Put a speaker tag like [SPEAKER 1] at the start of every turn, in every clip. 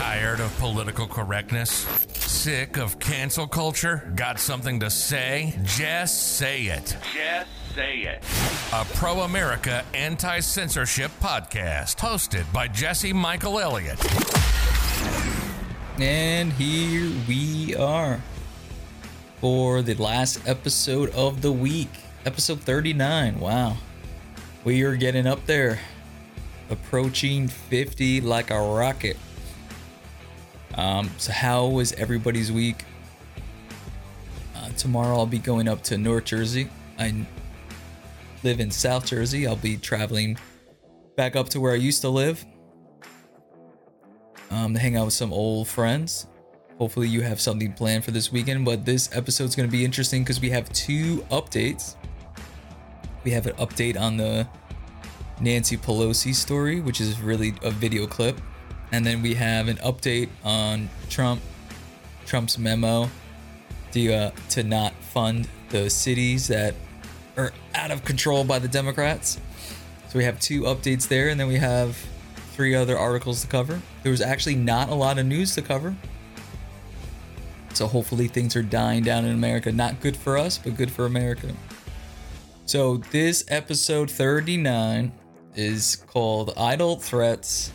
[SPEAKER 1] Tired of political correctness? Sick of cancel culture? Got something to say? Just say it. Just say it. A pro America anti censorship podcast hosted by Jesse Michael Elliott.
[SPEAKER 2] And here we are for the last episode of the week, episode 39. Wow. We are getting up there, approaching 50 like a rocket. Um, so, how was everybody's week? Uh, tomorrow I'll be going up to North Jersey. I live in South Jersey. I'll be traveling back up to where I used to live um, to hang out with some old friends. Hopefully, you have something planned for this weekend. But this episode's going to be interesting because we have two updates. We have an update on the Nancy Pelosi story, which is really a video clip. And then we have an update on Trump, Trump's memo to, uh, to not fund the cities that are out of control by the Democrats. So we have two updates there, and then we have three other articles to cover. There was actually not a lot of news to cover. So hopefully things are dying down in America. Not good for us, but good for America. So this episode 39 is called Idle Threats,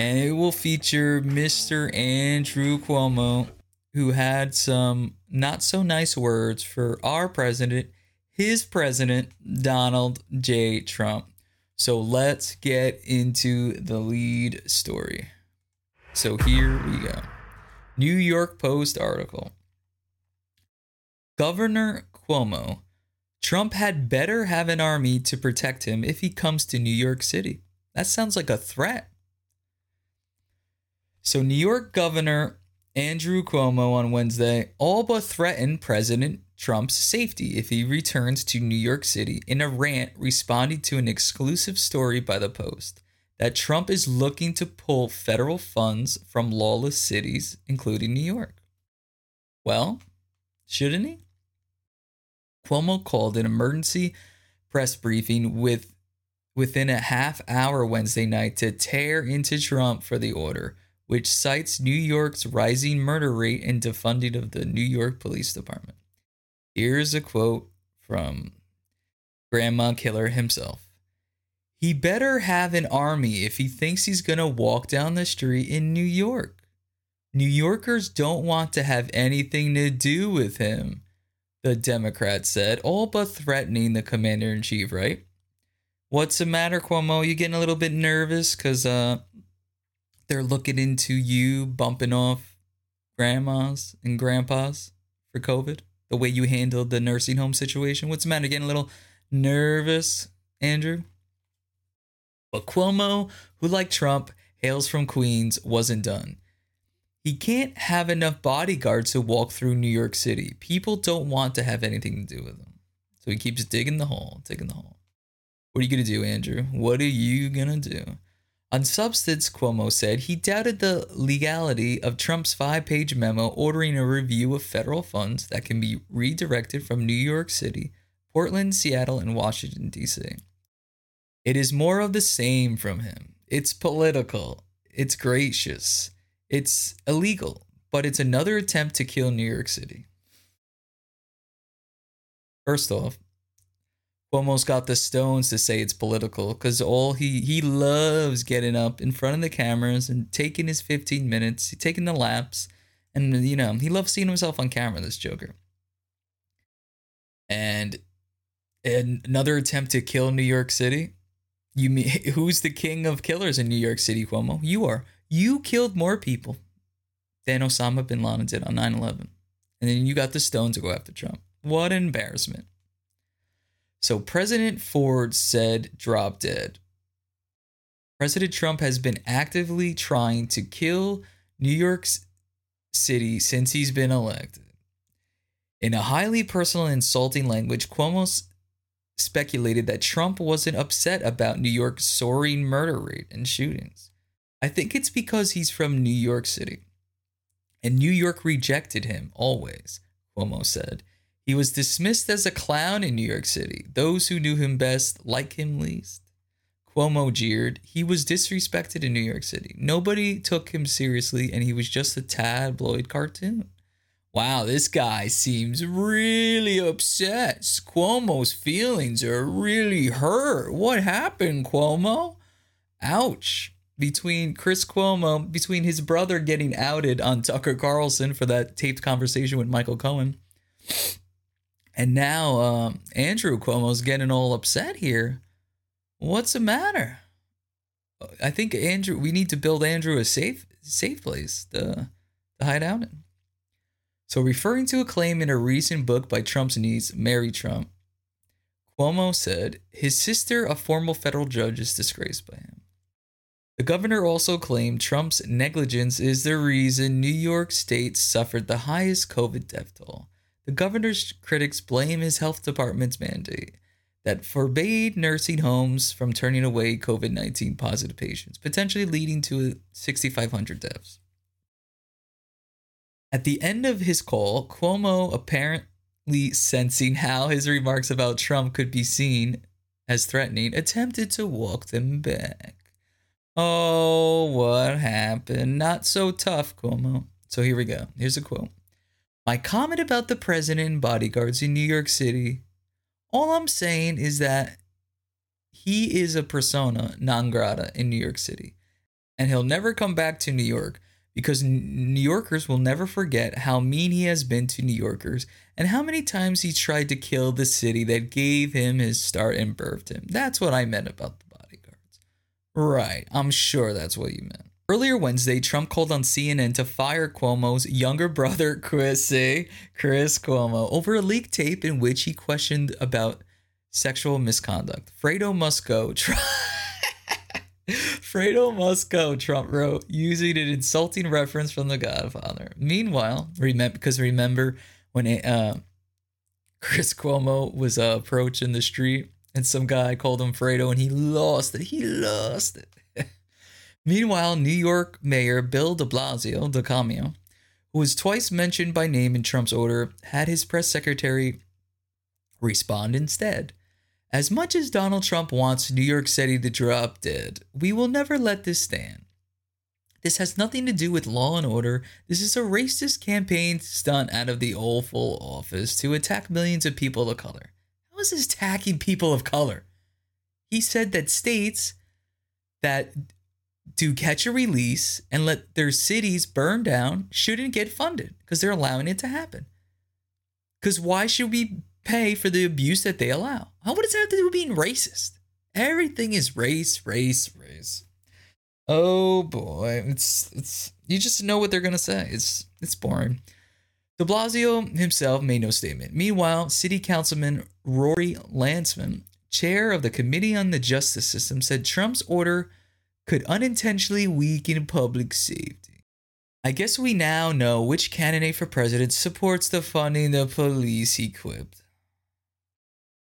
[SPEAKER 2] and it will feature Mr. Andrew Cuomo, who had some not so nice words for our president, his president, Donald J. Trump. So let's get into the lead story. So here we go. New York Post article. Governor Cuomo, Trump had better have an army to protect him if he comes to New York City. That sounds like a threat. So, New York Governor Andrew Cuomo on Wednesday all but threatened President Trump's safety if he returns to New York City in a rant responding to an exclusive story by the Post that Trump is looking to pull federal funds from lawless cities, including New York. Well, shouldn't he? Cuomo called an emergency press briefing with within a half hour Wednesday night to tear into Trump for the order, which cites New York's rising murder rate and defunding of the New York Police Department. Here's a quote from Grandma Killer himself. He better have an army if he thinks he's going to walk down the street in New York. New Yorkers don't want to have anything to do with him, the Democrat said, all but threatening the commander in chief, right? What's the matter, Cuomo? You getting a little bit nervous because uh, they're looking into you bumping off grandmas and grandpas for COVID? The way you handled the nursing home situation? What's the matter? Getting a little nervous, Andrew? But Cuomo, who like Trump hails from Queens, wasn't done. He can't have enough bodyguards to walk through New York City. People don't want to have anything to do with him. So he keeps digging the hole, digging the hole. What are you going to do, Andrew? What are you going to do? On Substance, Cuomo said he doubted the legality of Trump's five page memo ordering a review of federal funds that can be redirected from New York City, Portland, Seattle, and Washington, D.C. It is more of the same from him. It's political, it's gracious, it's illegal, but it's another attempt to kill New York City. First off, Cuomo's got the stones to say it's political because all he he loves getting up in front of the cameras and taking his 15 minutes, taking the laps, and you know he loves seeing himself on camera. This Joker, and, another attempt to kill New York City. You mean who's the king of killers in New York City, Cuomo? You are. You killed more people than Osama bin Laden did on 9/11, and then you got the stones to go after Trump. What an embarrassment! So President Ford said, drop dead. President Trump has been actively trying to kill New York City since he's been elected. In a highly personal and insulting language, Cuomo speculated that Trump wasn't upset about New York's soaring murder rate and shootings. I think it's because he's from New York City. And New York rejected him always, Cuomo said. He was dismissed as a clown in New York City. Those who knew him best like him least. Cuomo jeered. He was disrespected in New York City. Nobody took him seriously, and he was just a tabloid cartoon. Wow, this guy seems really upset. Cuomo's feelings are really hurt. What happened, Cuomo? Ouch. Between Chris Cuomo, between his brother getting outed on Tucker Carlson for that taped conversation with Michael Cohen, and now um, Andrew Cuomo's getting all upset here. What's the matter? I think Andrew, we need to build Andrew a safe, safe place to, to hide out in. So, referring to a claim in a recent book by Trump's niece, Mary Trump, Cuomo said his sister, a former federal judge, is disgraced by him. The governor also claimed Trump's negligence is the reason New York State suffered the highest COVID death toll. The governor's critics blame his health department's mandate that forbade nursing homes from turning away COVID 19 positive patients, potentially leading to 6,500 deaths. At the end of his call, Cuomo, apparently sensing how his remarks about Trump could be seen as threatening, attempted to walk them back. Oh, what happened? Not so tough, Cuomo. So here we go. Here's a quote. My comment about the president and bodyguards in New York City, all I'm saying is that he is a persona non grata in New York City. And he'll never come back to New York because New Yorkers will never forget how mean he has been to New Yorkers and how many times he tried to kill the city that gave him his start and birthed him. That's what I meant about the bodyguards. Right, I'm sure that's what you meant. Earlier Wednesday, Trump called on CNN to fire Cuomo's younger brother, Chris, Chris Cuomo, over a leaked tape in which he questioned about sexual misconduct. Fredo must go. Fredo must go, Trump wrote, using an insulting reference from The Godfather. Meanwhile, remember because remember when it, uh, Chris Cuomo was uh, approached in the street and some guy called him Fredo and he lost it. He lost it. Meanwhile, New York Mayor Bill de Blasio, de Camio, who was twice mentioned by name in Trump's order, had his press secretary respond instead. As much as Donald Trump wants New York City to drop dead, we will never let this stand. This has nothing to do with law and order. This is a racist campaign stunt out of the Oval Office to attack millions of people of color. How is this attacking people of color? He said that states that do catch a release and let their cities burn down shouldn't get funded because they're allowing it to happen. Because why should we pay for the abuse that they allow. How does that have to do with being racist? Everything is race, race, race. Oh boy, it's it's you just know what they're gonna say. It's it's boring. De Blasio himself made no statement. Meanwhile, City Councilman Rory Lancman, chair of the Committee on the Justice System, said Trump's order could unintentionally weaken public safety. I guess we now know which candidate for president supports the funding the police equipped.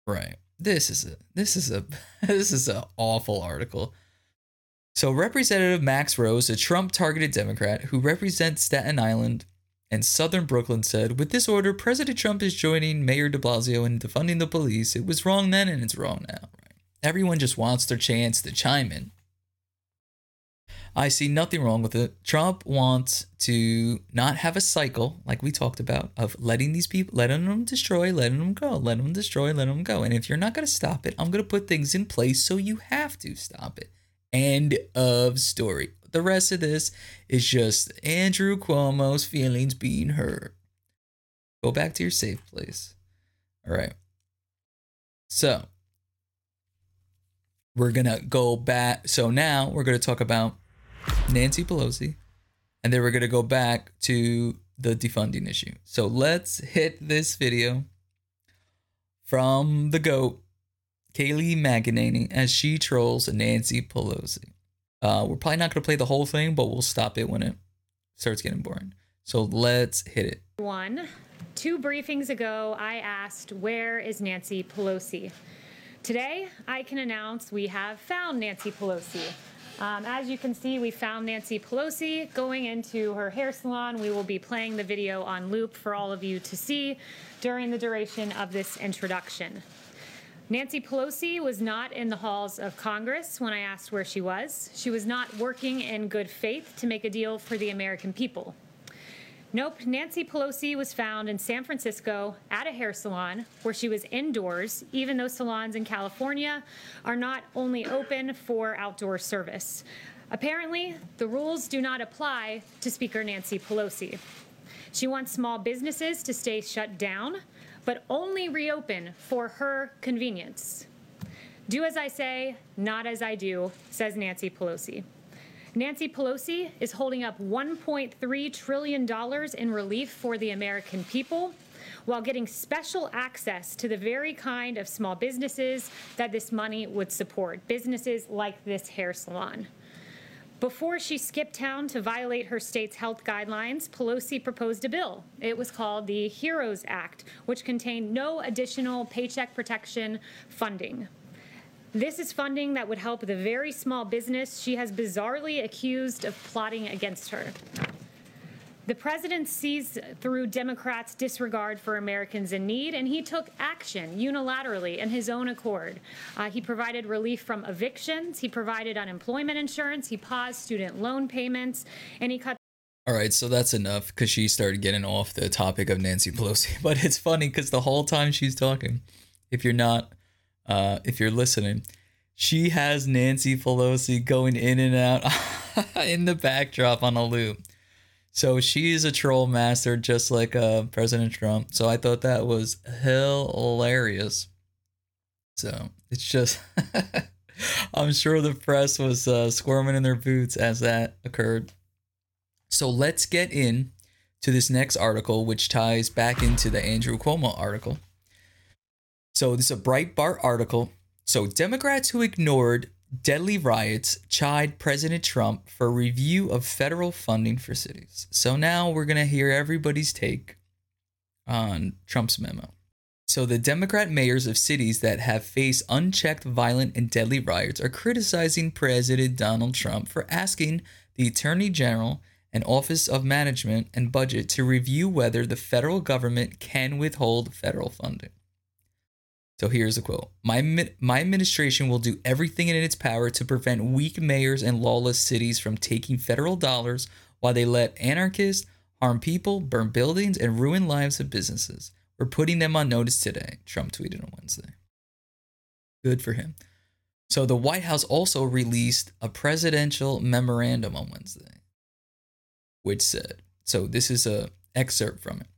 [SPEAKER 2] Right. This is a this is a this is an awful article. So Representative Max Rose, a Trump targeted Democrat who represents Staten Island and Southern Brooklyn said, with this order, President Trump is joining Mayor de Blasio in defunding the police. It was wrong then and it's wrong now. Right. Everyone just wants their chance to chime in. I see nothing wrong with it. Trump wants to not have a cycle, like we talked about, of letting these people, letting them destroy, letting them go, letting them destroy, letting them go. And if you're not going to stop it, I'm going to put things in place so you have to stop it. End of story. The rest of this is just Andrew Cuomo's feelings being hurt. Go back to your safe place. All right. So, we're going to go back. So, now we're going to talk about Nancy Pelosi, and then we're going to go back to the defunding issue. So let's hit this video from the GOAT, Kayleigh McEnany, as she trolls Nancy Pelosi. Uh, we're probably not going to play the whole thing, but we'll stop it when it starts getting boring. So let's hit it.
[SPEAKER 3] One, two briefings ago, I asked, Where is Nancy Pelosi? Today, I can announce we have found Nancy Pelosi. Um, as you can see, we found Nancy Pelosi going into her hair salon. We will be playing the video on loop for all of you to see during the duration of this introduction. Nancy Pelosi was not in the halls of Congress when I asked where she was. She was not working in good faith to make a deal for the American people. Nope, Nancy Pelosi was found in San Francisco at a hair salon where she was indoors, even though salons in California are not only open for outdoor service. Apparently, the rules do not apply to Speaker Nancy Pelosi. She wants small businesses to stay shut down, but only reopen for her convenience. Do as I say, not as I do, says Nancy Pelosi. Nancy Pelosi is holding up $1.3 trillion in relief for the American people while getting special access to the very kind of small businesses that this money would support, businesses like this hair salon. Before she skipped town to violate her state's health guidelines, Pelosi proposed a bill. It was called the HEROES Act, which contained no additional paycheck protection funding. This is funding that would help the very small business she has bizarrely accused of plotting against her. The president sees through Democrats' disregard for Americans in need, and he took action unilaterally in his own accord. Uh, he provided relief from evictions, he provided unemployment insurance, he paused student loan payments, and he cut.
[SPEAKER 2] All right, so that's enough because she started getting off the topic of Nancy Pelosi. But it's funny because the whole time she's talking, if you're not, uh, if you're listening, she has Nancy Pelosi going in and out in the backdrop on a loop. So she's a troll master, just like uh, President Trump. So I thought that was hilarious. So it's just, I'm sure the press was uh, squirming in their boots as that occurred. So let's get in to this next article, which ties back into the Andrew Cuomo article. So this is a Breitbart article. So Democrats who ignored Deadly riots chide President Trump for review of federal funding for cities. So now we're going to hear everybody's take on Trump's memo. So the Democrat mayors of cities that have faced unchecked violent and deadly riots are criticizing President Donald Trump for asking the Attorney General and Office of Management and Budget to review whether the federal government can withhold federal funding. So here's a quote my, my administration will do everything in its power to prevent weak mayors and lawless cities from taking federal dollars while they let anarchists harm people, burn buildings, and ruin lives of businesses. We're putting them on notice today, Trump tweeted on Wednesday. Good for him. So the White House also released a presidential memorandum on Wednesday, which said, so this is a excerpt from it.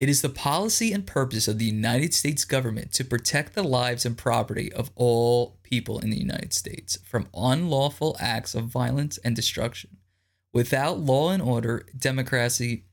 [SPEAKER 2] It is the policy and purpose of the United States government to protect the lives and property of all people in the United States from unlawful acts of violence and destruction. Without law and order, democracy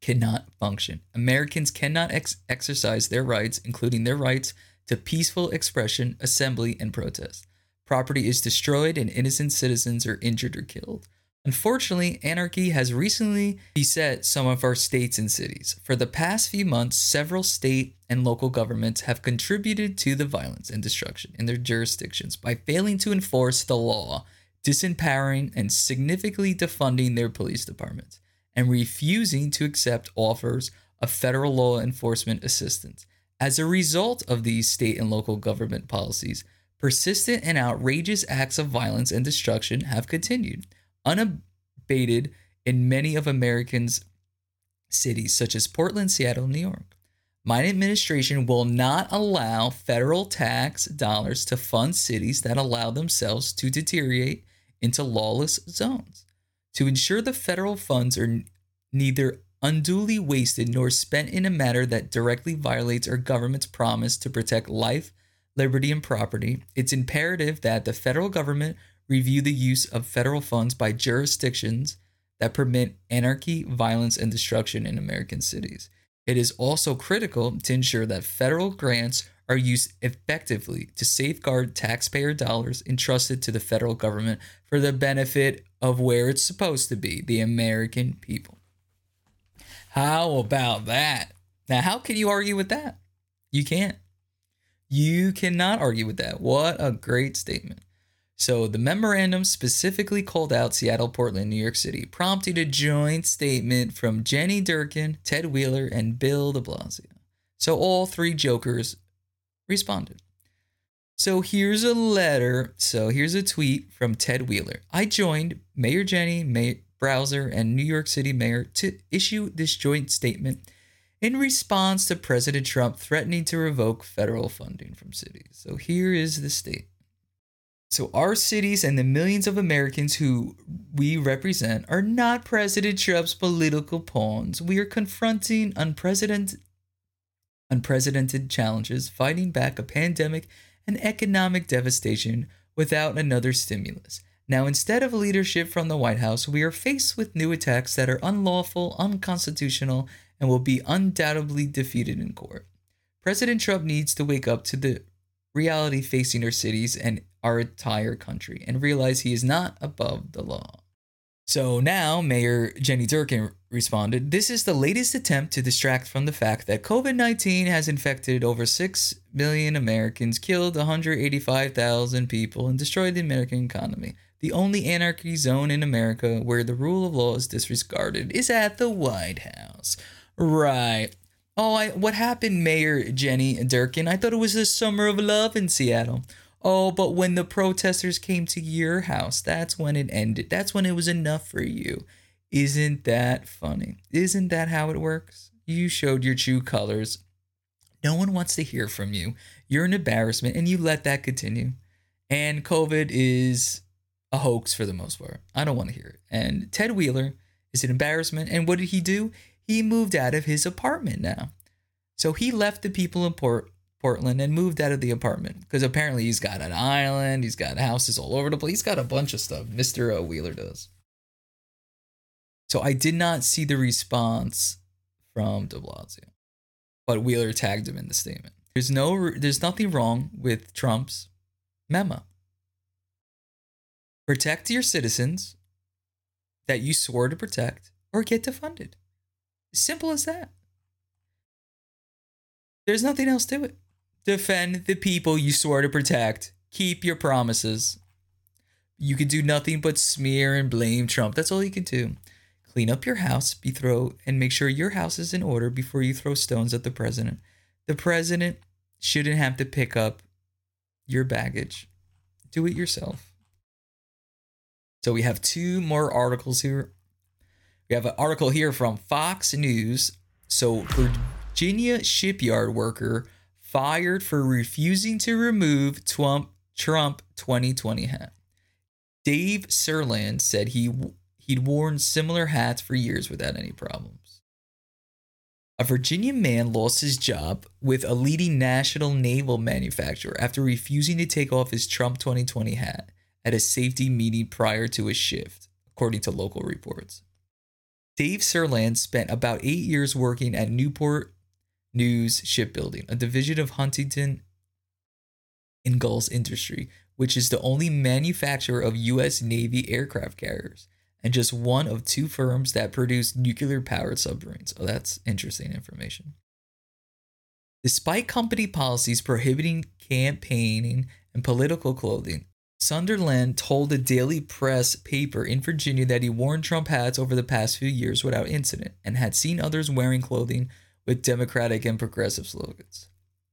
[SPEAKER 2] cannot function. Americans cannot ex- exercise their rights, including their rights to peaceful expression, assembly, and protest. Property is destroyed, and innocent citizens are injured or killed. Unfortunately, anarchy has recently beset some of our states and cities. For the past few months, several state and local governments have contributed to the violence and destruction in their jurisdictions by failing to enforce the law, disempowering and significantly defunding their police departments, and refusing to accept offers of federal law enforcement assistance. As a result of these state and local government policies, persistent and outrageous acts of violence and destruction have continued unabated in many of Americans' cities, such as Portland, Seattle, New York. My administration will not allow federal tax dollars to fund cities that allow themselves to deteriorate into lawless zones. To ensure the federal funds are neither unduly wasted nor spent in a manner that directly violates our government's promise to protect life, liberty, and property, it's imperative that the federal government review the use of federal funds by jurisdictions that permit anarchy, violence, and destruction in American cities. It is also critical to ensure that federal grants are used effectively to safeguard taxpayer dollars entrusted to the federal government for the benefit of where it's supposed to be the American people. How about that? Now, how can you argue with that? You can't. You cannot argue with that. What a great statement. So the memorandum specifically called out Seattle, Portland, New York City, prompting a joint statement from Jenny Durkan, Ted Wheeler, and Bill de Blasio. So all three jokers responded. So here's a letter. So here's a tweet from Ted Wheeler. I joined Mayor Jenny, Bowser, and New York City Mayor to issue this joint statement in response to President Trump threatening to revoke federal funding from cities. So here is the state. So, our cities and the millions of Americans who we represent are not President Trump's political pawns. We are confronting unprecedented, unprecedented challenges, fighting back a pandemic and economic devastation without another stimulus. Now, instead of leadership from the White House, we are faced with new attacks that are unlawful, unconstitutional, and will be undoubtedly defeated in court. President Trump needs to wake up to the reality facing our cities and our entire country and realize he is not above the law. So now, Mayor Jenny Durkan responded This is the latest attempt to distract from the fact that COVID 19 has infected over 6 million Americans, killed 185,000 people, and destroyed the American economy. The only anarchy zone in America where the rule of law is disregarded is at the White House. Right. Oh, I, what happened, Mayor Jenny Durkan? I thought it was the summer of love in Seattle. Oh, but when the protesters came to your house, that's when it ended. That's when it was enough for you. Isn't that funny? Isn't that how it works? You showed your true colors. No one wants to hear from you. You're an embarrassment, and you let that continue. And COVID is a hoax for the most part. I don't want to hear it. And Ted Wheeler is an embarrassment. And what did he do? He moved out of his apartment now. So he left the people in Port Portland and moved out of the apartment because apparently he's got an island, he's got houses all over the place, he's got a bunch of stuff. Mr. Uh, Wheeler does. So I did not see the response from De Blasio, but Wheeler tagged him in the statement. There's no, there's nothing wrong with Trump's memo. Protect your citizens that you swore to protect, or get defunded. Simple as that. There's nothing else to it. Defend the people you swore to protect. Keep your promises. You can do nothing but smear and blame Trump. That's all you can do. Clean up your house, be throw and make sure your house is in order before you throw stones at the president. The president shouldn't have to pick up your baggage. Do it yourself. So we have two more articles here. We have an article here from Fox News. So Virginia shipyard worker fired for refusing to remove Trump Trump 2020 hat. Dave Serland said he he'd worn similar hats for years without any problems. A Virginia man lost his job with a leading national naval manufacturer after refusing to take off his Trump 2020 hat at a safety meeting prior to his shift, according to local reports. Dave Serland spent about eight years working at Newport News Shipbuilding, a division of Huntington Ingalls Industry, which is the only manufacturer of U.S. Navy aircraft carriers and just one of two firms that produce nuclear powered submarines. Oh, that's interesting information. Despite company policies prohibiting campaigning and political clothing, Sunderland told the Daily Press paper in Virginia that he worn Trump hats over the past few years without incident and had seen others wearing clothing with Democratic and progressive slogans.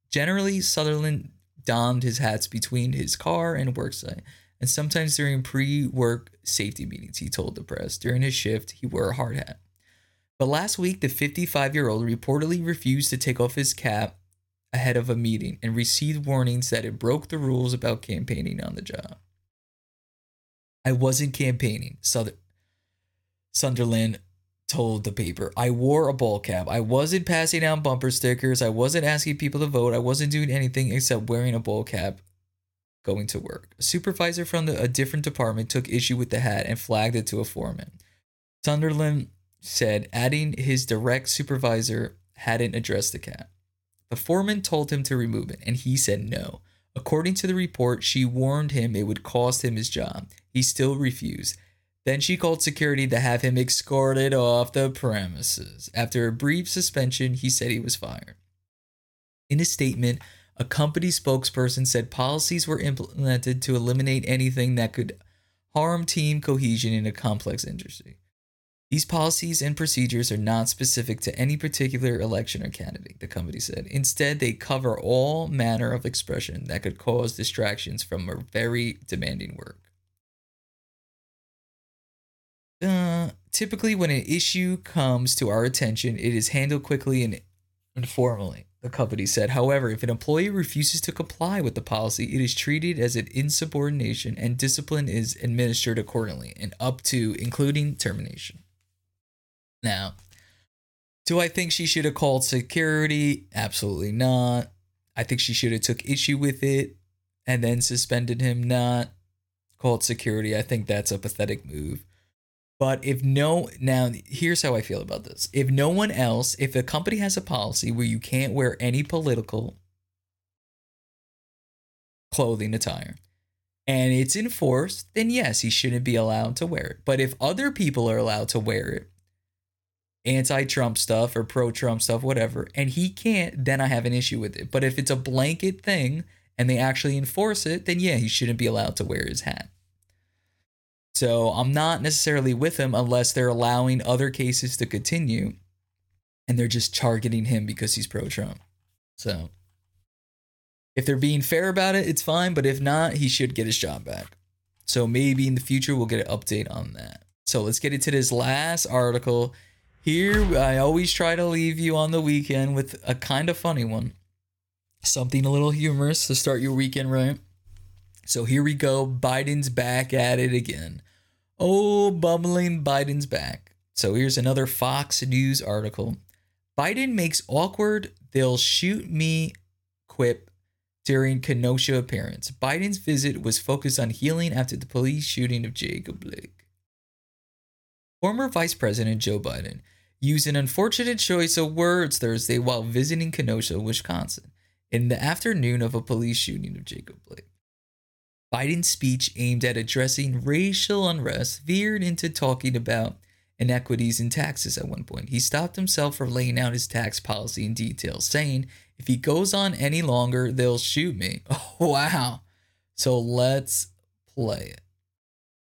[SPEAKER 2] Generally, Sutherland donned his hats between his car and worksite, and sometimes during pre work safety meetings, he told the press. During his shift, he wore a hard hat. But last week, the 55 year old reportedly refused to take off his cap ahead of a meeting and received warnings that it broke the rules about campaigning on the job. I wasn't campaigning, Sunderland told the paper. I wore a ball cap. I wasn't passing out bumper stickers. I wasn't asking people to vote. I wasn't doing anything except wearing a ball cap going to work. A supervisor from the, a different department took issue with the hat and flagged it to a foreman. Sunderland said adding his direct supervisor hadn't addressed the cap. The foreman told him to remove it, and he said no. According to the report, she warned him it would cost him his job. He still refused. Then she called security to have him escorted off the premises. After a brief suspension, he said he was fired. In a statement, a company spokesperson said policies were implemented to eliminate anything that could harm team cohesion in a complex industry. These policies and procedures are not specific to any particular election or candidate, the company said. Instead, they cover all manner of expression that could cause distractions from a very demanding work. Uh, typically, when an issue comes to our attention, it is handled quickly and informally, the company said. However, if an employee refuses to comply with the policy, it is treated as an insubordination and discipline is administered accordingly and up to including termination. Now, do I think she should have called security? Absolutely not. I think she should have took issue with it and then suspended him, not called security. I think that's a pathetic move. But if no, now here's how I feel about this. If no one else, if a company has a policy where you can't wear any political clothing attire and it's enforced, then yes, he shouldn't be allowed to wear it. But if other people are allowed to wear it, anti Trump stuff or pro Trump stuff, whatever, and he can't, then I have an issue with it. But if it's a blanket thing and they actually enforce it, then yeah, he shouldn't be allowed to wear his hat. So I'm not necessarily with him unless they're allowing other cases to continue and they're just targeting him because he's pro Trump. So if they're being fair about it, it's fine. But if not, he should get his job back. So maybe in the future we'll get an update on that. So let's get into this last article. Here, I always try to leave you on the weekend with a kind of funny one. Something a little humorous to start your weekend right. So here we go. Biden's back at it again. Oh, bubbling Biden's back. So here's another Fox News article. Biden makes awkward, they'll shoot me quip during Kenosha appearance. Biden's visit was focused on healing after the police shooting of Jacob Blake. Former Vice President Joe Biden used an unfortunate choice of words Thursday while visiting Kenosha, Wisconsin, in the afternoon of a police shooting of Jacob Blake. Biden's speech aimed at addressing racial unrest veered into talking about inequities in taxes at one point. He stopped himself from laying out his tax policy in detail, saying, if he goes on any longer, they'll shoot me. Oh, wow. So let's play it.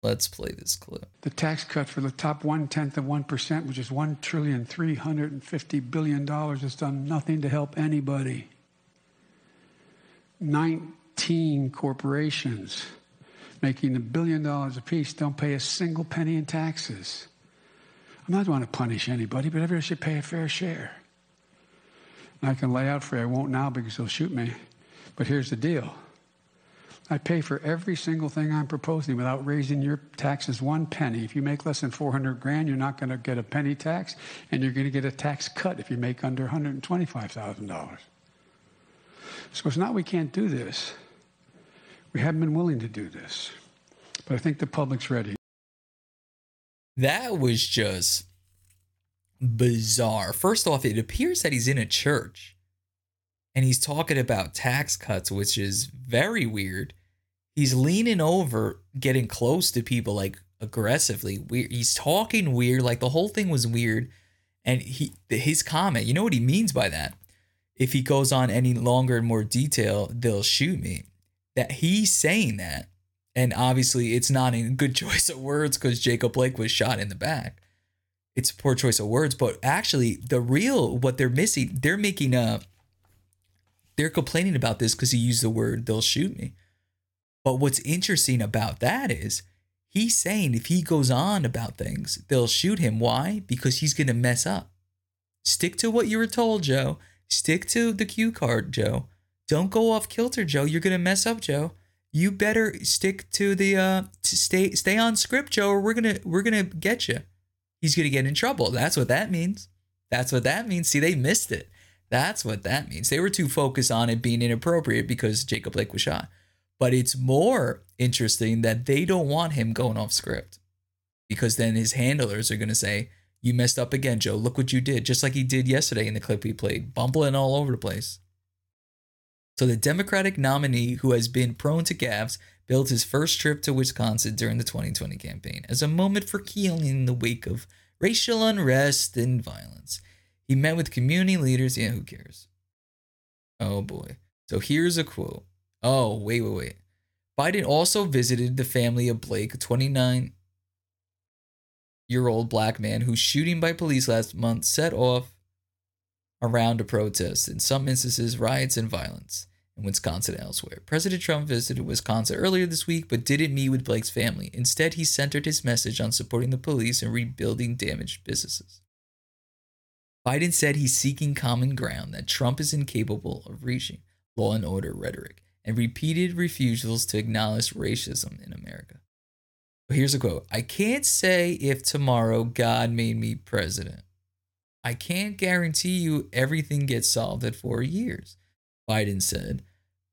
[SPEAKER 2] Let's play this clip.
[SPEAKER 4] The tax cut for the top one tenth of one percent, which is one trillion three hundred and fifty billion dollars, has done nothing to help anybody. 15 corporations making a billion dollars apiece don't pay a single penny in taxes. I'm not going to punish anybody, but everybody should pay a fair share. And I can lay out for you, I won't now because they'll shoot me. But here's the deal I pay for every single thing I'm proposing without raising your taxes one penny. If you make less than 400 grand, you're not going to get a penny tax, and you're going to get a tax cut if you make under $125,000. So it's not we can't do this. We haven't been willing to do this. But I think the public's ready.
[SPEAKER 2] That was just bizarre. First off, it appears that he's in a church and he's talking about tax cuts, which is very weird. He's leaning over, getting close to people like aggressively. Weird. He's talking weird, like the whole thing was weird. And he his comment, you know what he means by that? If he goes on any longer in more detail, they'll shoot me that he's saying that. And obviously, it's not a good choice of words because Jacob Blake was shot in the back. It's a poor choice of words, but actually, the real what they're missing, they're making a, they're complaining about this because he used the word "they'll shoot me." But what's interesting about that is he's saying if he goes on about things, they'll shoot him. Why? Because he's gonna mess up. Stick to what you were told, Joe. Stick to the cue card, Joe. Don't go off kilter, Joe. You're gonna mess up, Joe. You better stick to the uh to stay stay on script, Joe, or we're gonna we're gonna get you. He's gonna get in trouble. That's what that means. That's what that means. See, they missed it. That's what that means. They were too focused on it being inappropriate because Jacob Blake was shot. But it's more interesting that they don't want him going off script because then his handlers are going to say, You messed up again, Joe. Look what you did. Just like he did yesterday in the clip we played, bumbling all over the place. So the Democratic nominee who has been prone to gaffes billed his first trip to Wisconsin during the 2020 campaign as a moment for healing in the wake of racial unrest and violence. He met with community leaders. Yeah, who cares? Oh boy. So here's a quote. Oh, wait, wait, wait. Biden also visited the family of Blake, 29 year old black man whose shooting by police last month set off around a protest, in some instances, riots and violence in Wisconsin and elsewhere. President Trump visited Wisconsin earlier this week but didn't meet with Blake's family. Instead, he centered his message on supporting the police and rebuilding damaged businesses. Biden said he's seeking common ground that Trump is incapable of reaching law and order rhetoric and repeated refusals to acknowledge racism in America. But here's a quote I can't say if tomorrow God made me president. I can't guarantee you everything gets solved at four years, Biden said,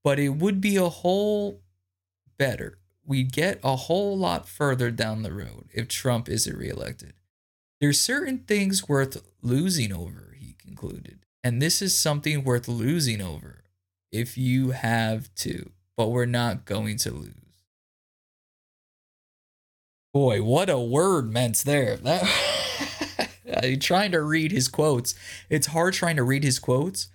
[SPEAKER 2] but it would be a whole better. We'd get a whole lot further down the road if Trump isn't reelected. There's certain things worth losing over, he concluded. And this is something worth losing over if you have to, but we're not going to lose. Boy, what a word meant there. That trying to read his quotes. It's hard trying to read his quotes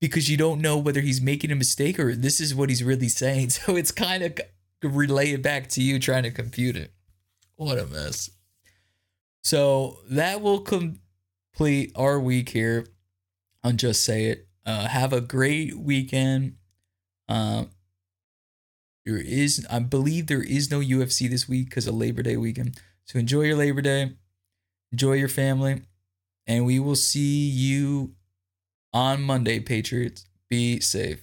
[SPEAKER 2] because you don't know whether he's making a mistake or this is what he's really saying. So it's kind of relayed back to you trying to compute it. What a mess. So that will complete our week here on Just Say It. Uh, have a great weekend. Uh, there is, I believe, there is no UFC this week because of Labor Day weekend. So enjoy your Labor Day, enjoy your family, and we will see you on Monday, Patriots. Be safe.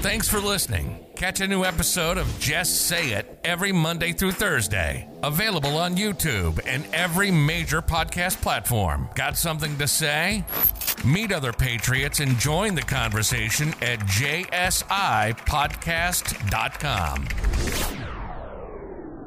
[SPEAKER 1] Thanks for listening. Catch a new episode of Just Say It every Monday through Thursday. Available on YouTube and every major podcast platform. Got something to say? Meet other Patriots and join the conversation at jsipodcast.com.